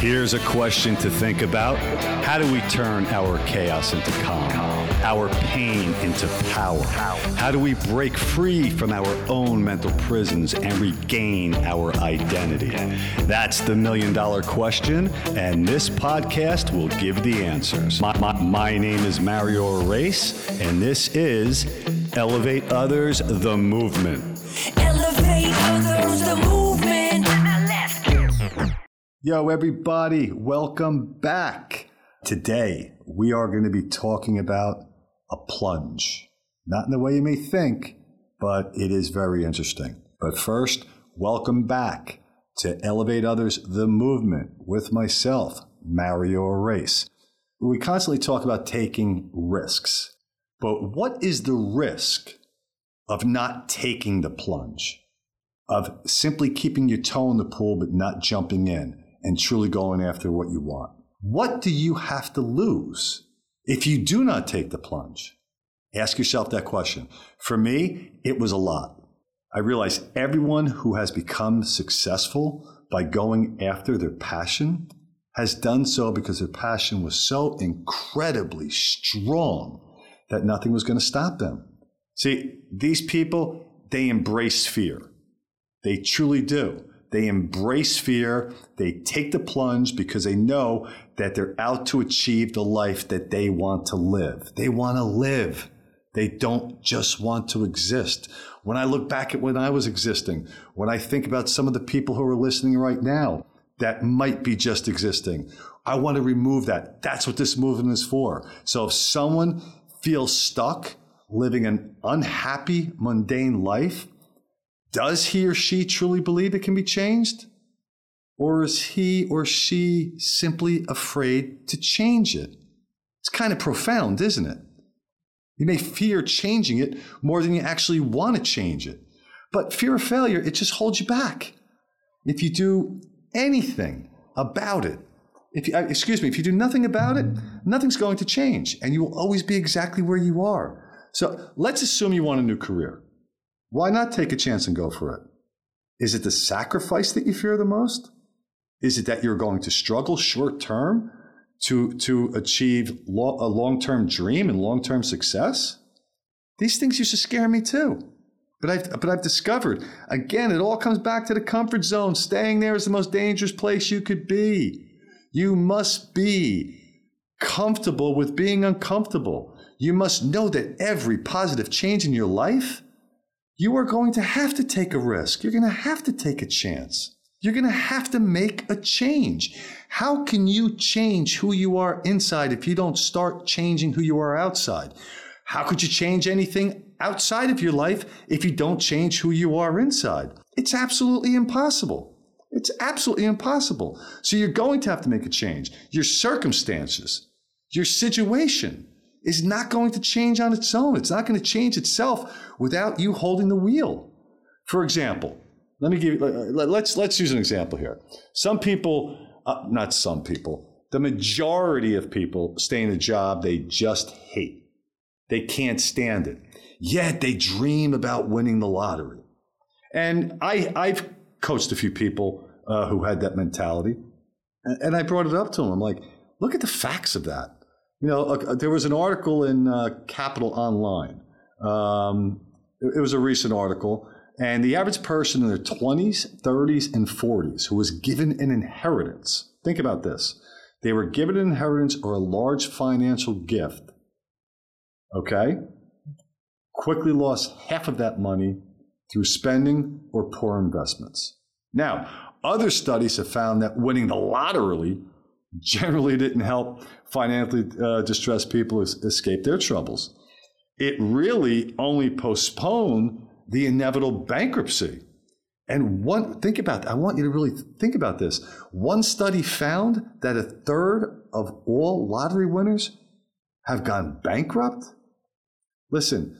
Here's a question to think about. How do we turn our chaos into calm, our pain into power? How do we break free from our own mental prisons and regain our identity? That's the million dollar question, and this podcast will give the answers. My, my, my name is Mario Arace, and this is Elevate Others, the movement. Elevate others, the movement. Yo, everybody, welcome back. Today, we are going to be talking about a plunge. Not in the way you may think, but it is very interesting. But first, welcome back to Elevate Others, the movement with myself, Mario Arace. We constantly talk about taking risks, but what is the risk of not taking the plunge? Of simply keeping your toe in the pool but not jumping in? And truly going after what you want. What do you have to lose if you do not take the plunge? Ask yourself that question. For me, it was a lot. I realized everyone who has become successful by going after their passion has done so because their passion was so incredibly strong that nothing was going to stop them. See, these people, they embrace fear. They truly do. They embrace fear. They take the plunge because they know that they're out to achieve the life that they want to live. They want to live. They don't just want to exist. When I look back at when I was existing, when I think about some of the people who are listening right now that might be just existing, I want to remove that. That's what this movement is for. So if someone feels stuck living an unhappy, mundane life, does he or she truly believe it can be changed? Or is he or she simply afraid to change it? It's kind of profound, isn't it? You may fear changing it more than you actually want to change it. But fear of failure, it just holds you back. If you do anything about it, if you, uh, excuse me, if you do nothing about it, nothing's going to change and you will always be exactly where you are. So let's assume you want a new career. Why not take a chance and go for it? Is it the sacrifice that you fear the most? Is it that you're going to struggle short term to, to achieve lo- a long term dream and long term success? These things used to scare me too. But I've, but I've discovered, again, it all comes back to the comfort zone. Staying there is the most dangerous place you could be. You must be comfortable with being uncomfortable. You must know that every positive change in your life you are going to have to take a risk. You're going to have to take a chance. You're going to have to make a change. How can you change who you are inside if you don't start changing who you are outside? How could you change anything outside of your life if you don't change who you are inside? It's absolutely impossible. It's absolutely impossible. So you're going to have to make a change. Your circumstances, your situation, is not going to change on its own. It's not going to change itself without you holding the wheel. For example, let me give let's let's use an example here. Some people, uh, not some people, the majority of people stay in a job they just hate. They can't stand it. Yet they dream about winning the lottery. And I I've coached a few people uh, who had that mentality, and, and I brought it up to them. I'm like, look at the facts of that you know, uh, there was an article in uh, Capital Online. Um, it, it was a recent article, and the average person in their 20s, 30s, and 40s who was given an inheritance. Think about this. They were given an inheritance or a large financial gift. Okay? Quickly lost half of that money through spending or poor investments. Now, other studies have found that winning the lottery generally didn't help financially uh, distressed people escape their troubles. It really only postponed the inevitable bankruptcy. And one, think about that. I want you to really think about this. One study found that a third of all lottery winners have gone bankrupt. Listen,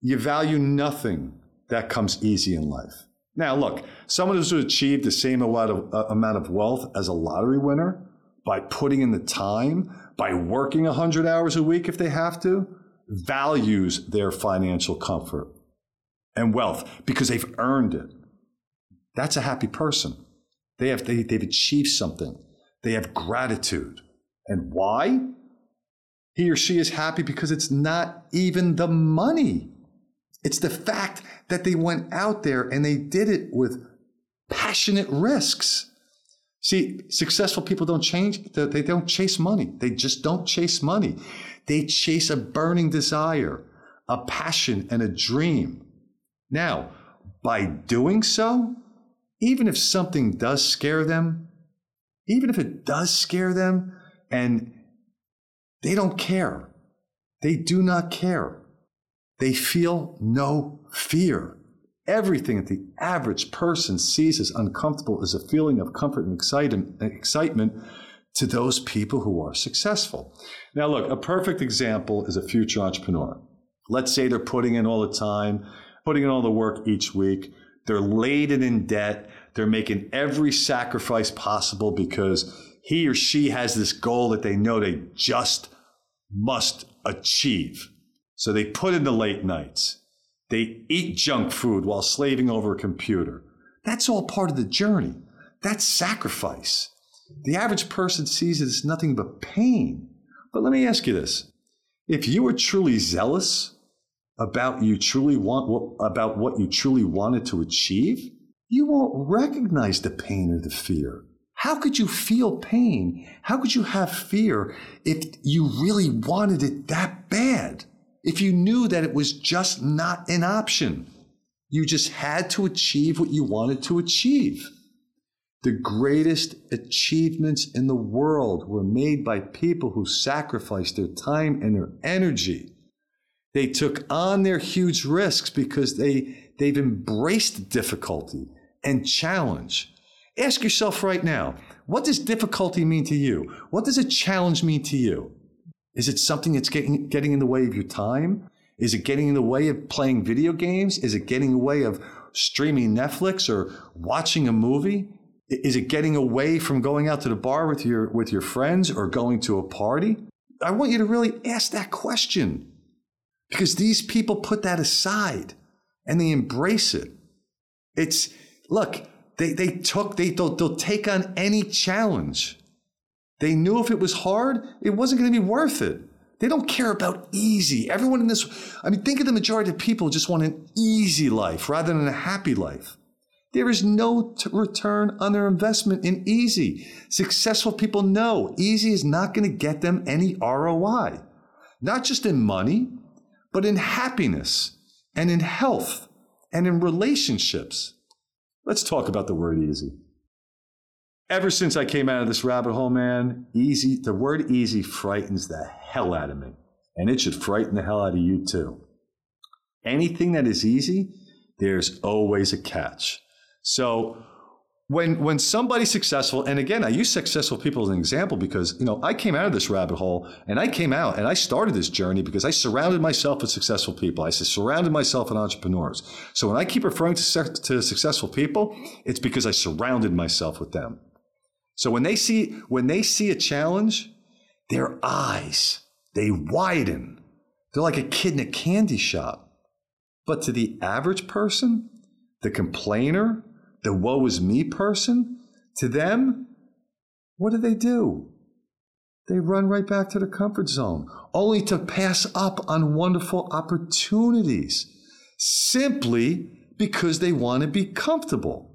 you value nothing that comes easy in life. Now, look, someone who's achieved the same amount of, uh, amount of wealth as a lottery winner by putting in the time, by working 100 hours a week if they have to, values their financial comfort and wealth because they've earned it. That's a happy person. They have, they, they've achieved something. They have gratitude. And why? He or she is happy because it's not even the money. It's the fact that they went out there and they did it with passionate risks. See, successful people don't change, they don't chase money. They just don't chase money. They chase a burning desire, a passion, and a dream. Now, by doing so, even if something does scare them, even if it does scare them and they don't care, they do not care. They feel no fear. Everything that the average person sees as uncomfortable is a feeling of comfort and excitement to those people who are successful. Now, look, a perfect example is a future entrepreneur. Let's say they're putting in all the time, putting in all the work each week. They're laden in debt. They're making every sacrifice possible because he or she has this goal that they know they just must achieve. So they put in the late nights. They eat junk food while slaving over a computer. That's all part of the journey. That's sacrifice. The average person sees it as nothing but pain. But let me ask you this. If you were truly zealous about you truly want about what you truly wanted to achieve, you won't recognize the pain or the fear. How could you feel pain? How could you have fear if you really wanted it that bad? If you knew that it was just not an option. You just had to achieve what you wanted to achieve. The greatest achievements in the world were made by people who sacrificed their time and their energy. They took on their huge risks because they, they've embraced difficulty and challenge. Ask yourself right now what does difficulty mean to you? What does a challenge mean to you? Is it something that's getting, getting in the way of your time? Is it getting in the way of playing video games? Is it getting in the way of streaming Netflix or watching a movie? Is it getting away from going out to the bar with your, with your friends or going to a party? I want you to really ask that question because these people put that aside and they embrace it. It's, look, they, they took, they, they'll, they'll take on any challenge. They knew if it was hard, it wasn't going to be worth it. They don't care about easy. Everyone in this, I mean, think of the majority of people just want an easy life rather than a happy life. There is no t- return on their investment in easy. Successful people know easy is not going to get them any ROI, not just in money, but in happiness and in health and in relationships. Let's talk about the word easy ever since I came out of this rabbit hole, man, easy, the word easy frightens the hell out of me. And it should frighten the hell out of you too. Anything that is easy, there's always a catch. So when when somebody's successful, and again, I use successful people as an example because you know I came out of this rabbit hole, and I came out and I started this journey because I surrounded myself with successful people. I said surrounded myself with entrepreneurs. So when I keep referring to, to successful people, it's because I surrounded myself with them. So when they see when they see a challenge, their eyes they widen. They're like a kid in a candy shop. But to the average person, the complainer, the woe is me person, to them, what do they do? They run right back to the comfort zone, only to pass up on wonderful opportunities simply because they want to be comfortable.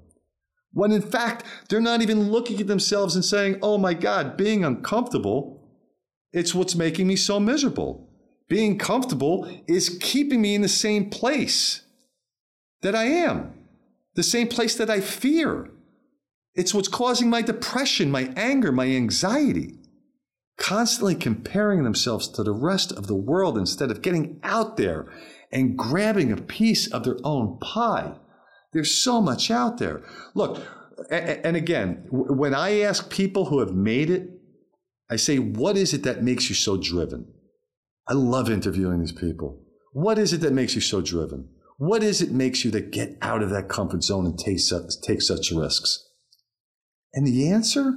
When in fact, they're not even looking at themselves and saying, oh my God, being uncomfortable, it's what's making me so miserable. Being comfortable is keeping me in the same place that I am, the same place that I fear. It's what's causing my depression, my anger, my anxiety. Constantly comparing themselves to the rest of the world instead of getting out there and grabbing a piece of their own pie. There's so much out there. Look, and again, when I ask people who have made it, I say, what is it that makes you so driven? I love interviewing these people. What is it that makes you so driven? What is it makes you that get out of that comfort zone and take such, take such risks? And the answer,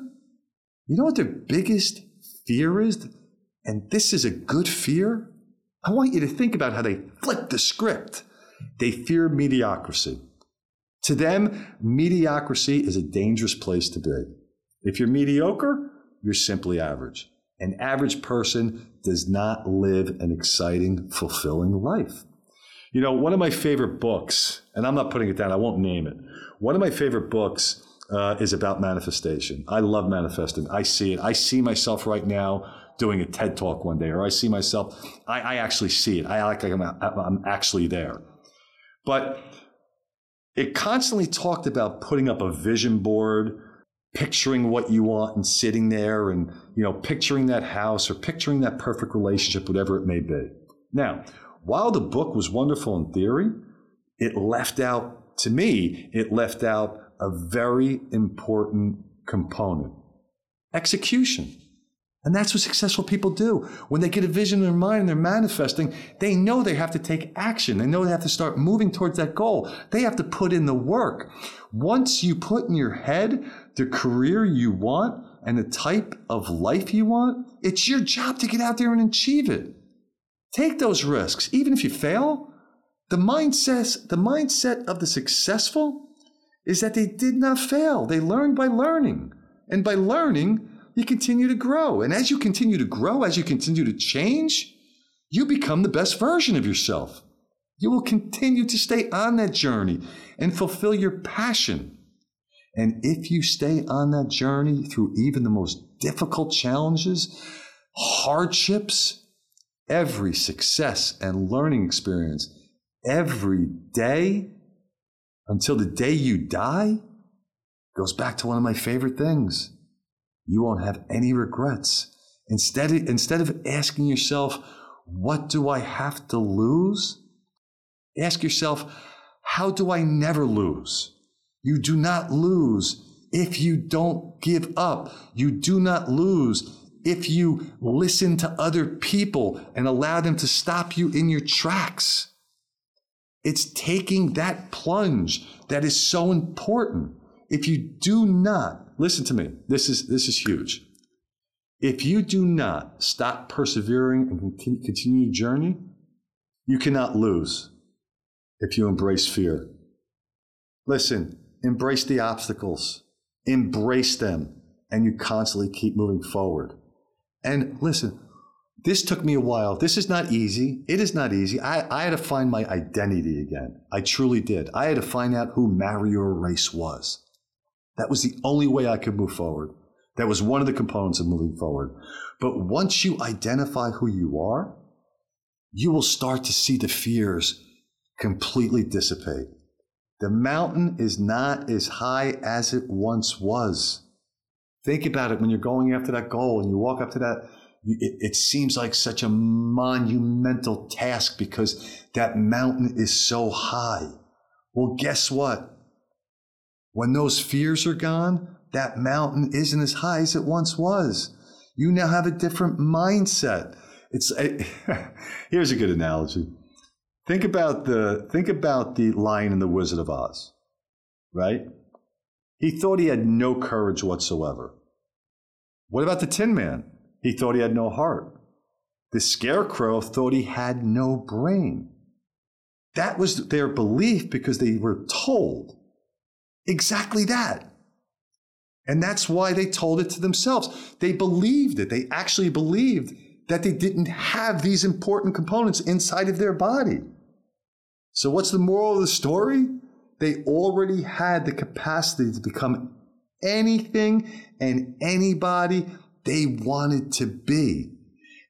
you know what their biggest fear is? And this is a good fear. I want you to think about how they flip the script. They fear mediocrity. To them, mediocrity is a dangerous place to be. If you're mediocre, you're simply average. An average person does not live an exciting, fulfilling life. You know, one of my favorite books, and I'm not putting it down, I won't name it. One of my favorite books uh, is about manifestation. I love manifesting. I see it. I see myself right now doing a TED talk one day, or I see myself, I, I actually see it. I act like I'm, I'm actually there. But it constantly talked about putting up a vision board, picturing what you want and sitting there and, you know, picturing that house or picturing that perfect relationship, whatever it may be. Now, while the book was wonderful in theory, it left out, to me, it left out a very important component execution. And that's what successful people do. When they get a vision in their mind and they're manifesting, they know they have to take action. They know they have to start moving towards that goal. They have to put in the work. Once you put in your head the career you want and the type of life you want, it's your job to get out there and achieve it. Take those risks. Even if you fail, the mindset, the mindset of the successful is that they did not fail. They learned by learning. And by learning, you continue to grow. And as you continue to grow, as you continue to change, you become the best version of yourself. You will continue to stay on that journey and fulfill your passion. And if you stay on that journey through even the most difficult challenges, hardships, every success and learning experience, every day until the day you die, goes back to one of my favorite things you won't have any regrets. Instead, instead of asking yourself, what do I have to lose? Ask yourself, how do I never lose? You do not lose if you don't give up. You do not lose if you listen to other people and allow them to stop you in your tracks. It's taking that plunge that is so important. If you do not listen to me. This is this is huge. If you do not stop persevering and continue, your journey, you cannot lose if you embrace fear. Listen, embrace the obstacles, embrace them, and you constantly keep moving forward. And listen, this took me a while. This is not easy. It is not easy. I, I had to find my identity again. I truly did. I had to find out who Mario Arace was. That was the only way I could move forward. That was one of the components of moving forward. But once you identify who you are, you will start to see the fears completely dissipate. The mountain is not as high as it once was. Think about it when you're going after that goal and you walk up to that, it, seems like such a monumental task because that mountain is so high. Well, guess what? When those fears are gone, that mountain isn't as high as it once was. You now have a different mindset. It's it, eh, here's a good analogy. Think about the think about the lion in the Wizard of Oz, right? He thought he had no courage whatsoever. What about the Tin Man? He thought he had no heart. The Scarecrow thought he had no brain. That was their belief because they were told Exactly that. And that's why they told it to themselves. They believed it. They actually believed that they didn't have these important components inside of their body. So, what's the moral of the story? They already had the capacity to become anything and anybody they wanted to be.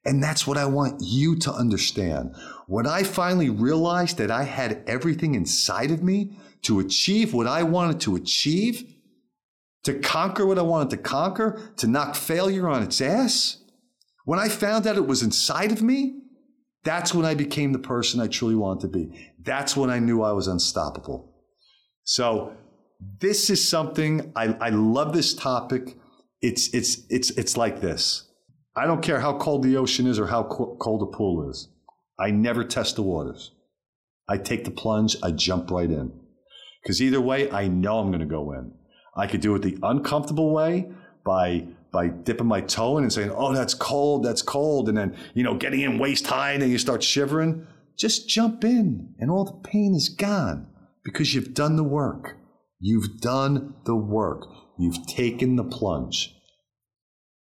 And that's what I want you to understand. When I finally realized that I had everything inside of me to achieve what I wanted to achieve, to conquer what I wanted to conquer, to knock failure on its ass. When I found out it was inside of me, that's when I became the person I truly wanted to be. That's when I knew I was unstoppable. So this is something I, I love this topic. It's it's it's it's like this. I don't care how cold the ocean is or how cold the pool is. I never test the waters. I take the plunge, I jump right in. Because either way, I know I'm going to go in. I could do it the uncomfortable way by by dipping my toe in and saying, "Oh, that's cold, that's cold," and then you know getting in waist high and then you start shivering. Just jump in, and all the pain is gone because you've done the work. You've done the work. You've taken the plunge.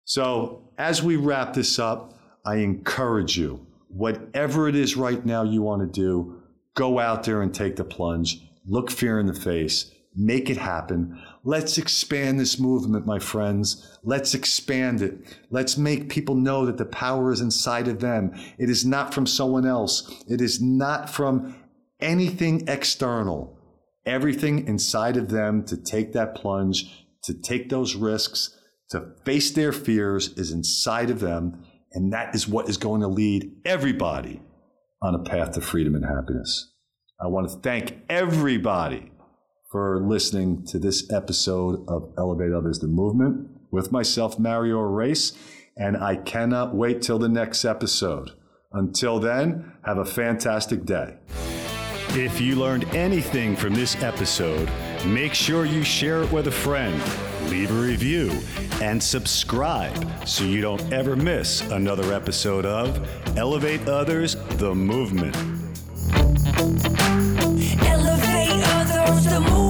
So, as we wrap this up, I encourage you, whatever it is right now you want to do, go out there and take the plunge, look fear in the face, make it happen. Let's expand this movement, my friends. Let's expand it. Let's make people know that the power is inside of them. It is not from someone else. It is not from anything external. Everything inside of them to take that plunge, to take those risks, to face their fears is inside of them. And that is what is going to lead everybody on a path to freedom and happiness. I want to thank everybody for listening to this episode of Elevate Others, the movement with myself, Mario Arace. And I cannot wait till the next episode. Until then, have a fantastic day. If you learned anything from this episode, make sure you share it with a friend, leave a review, and subscribe so you don't ever miss another episode of Elevate Others, the movement the moon.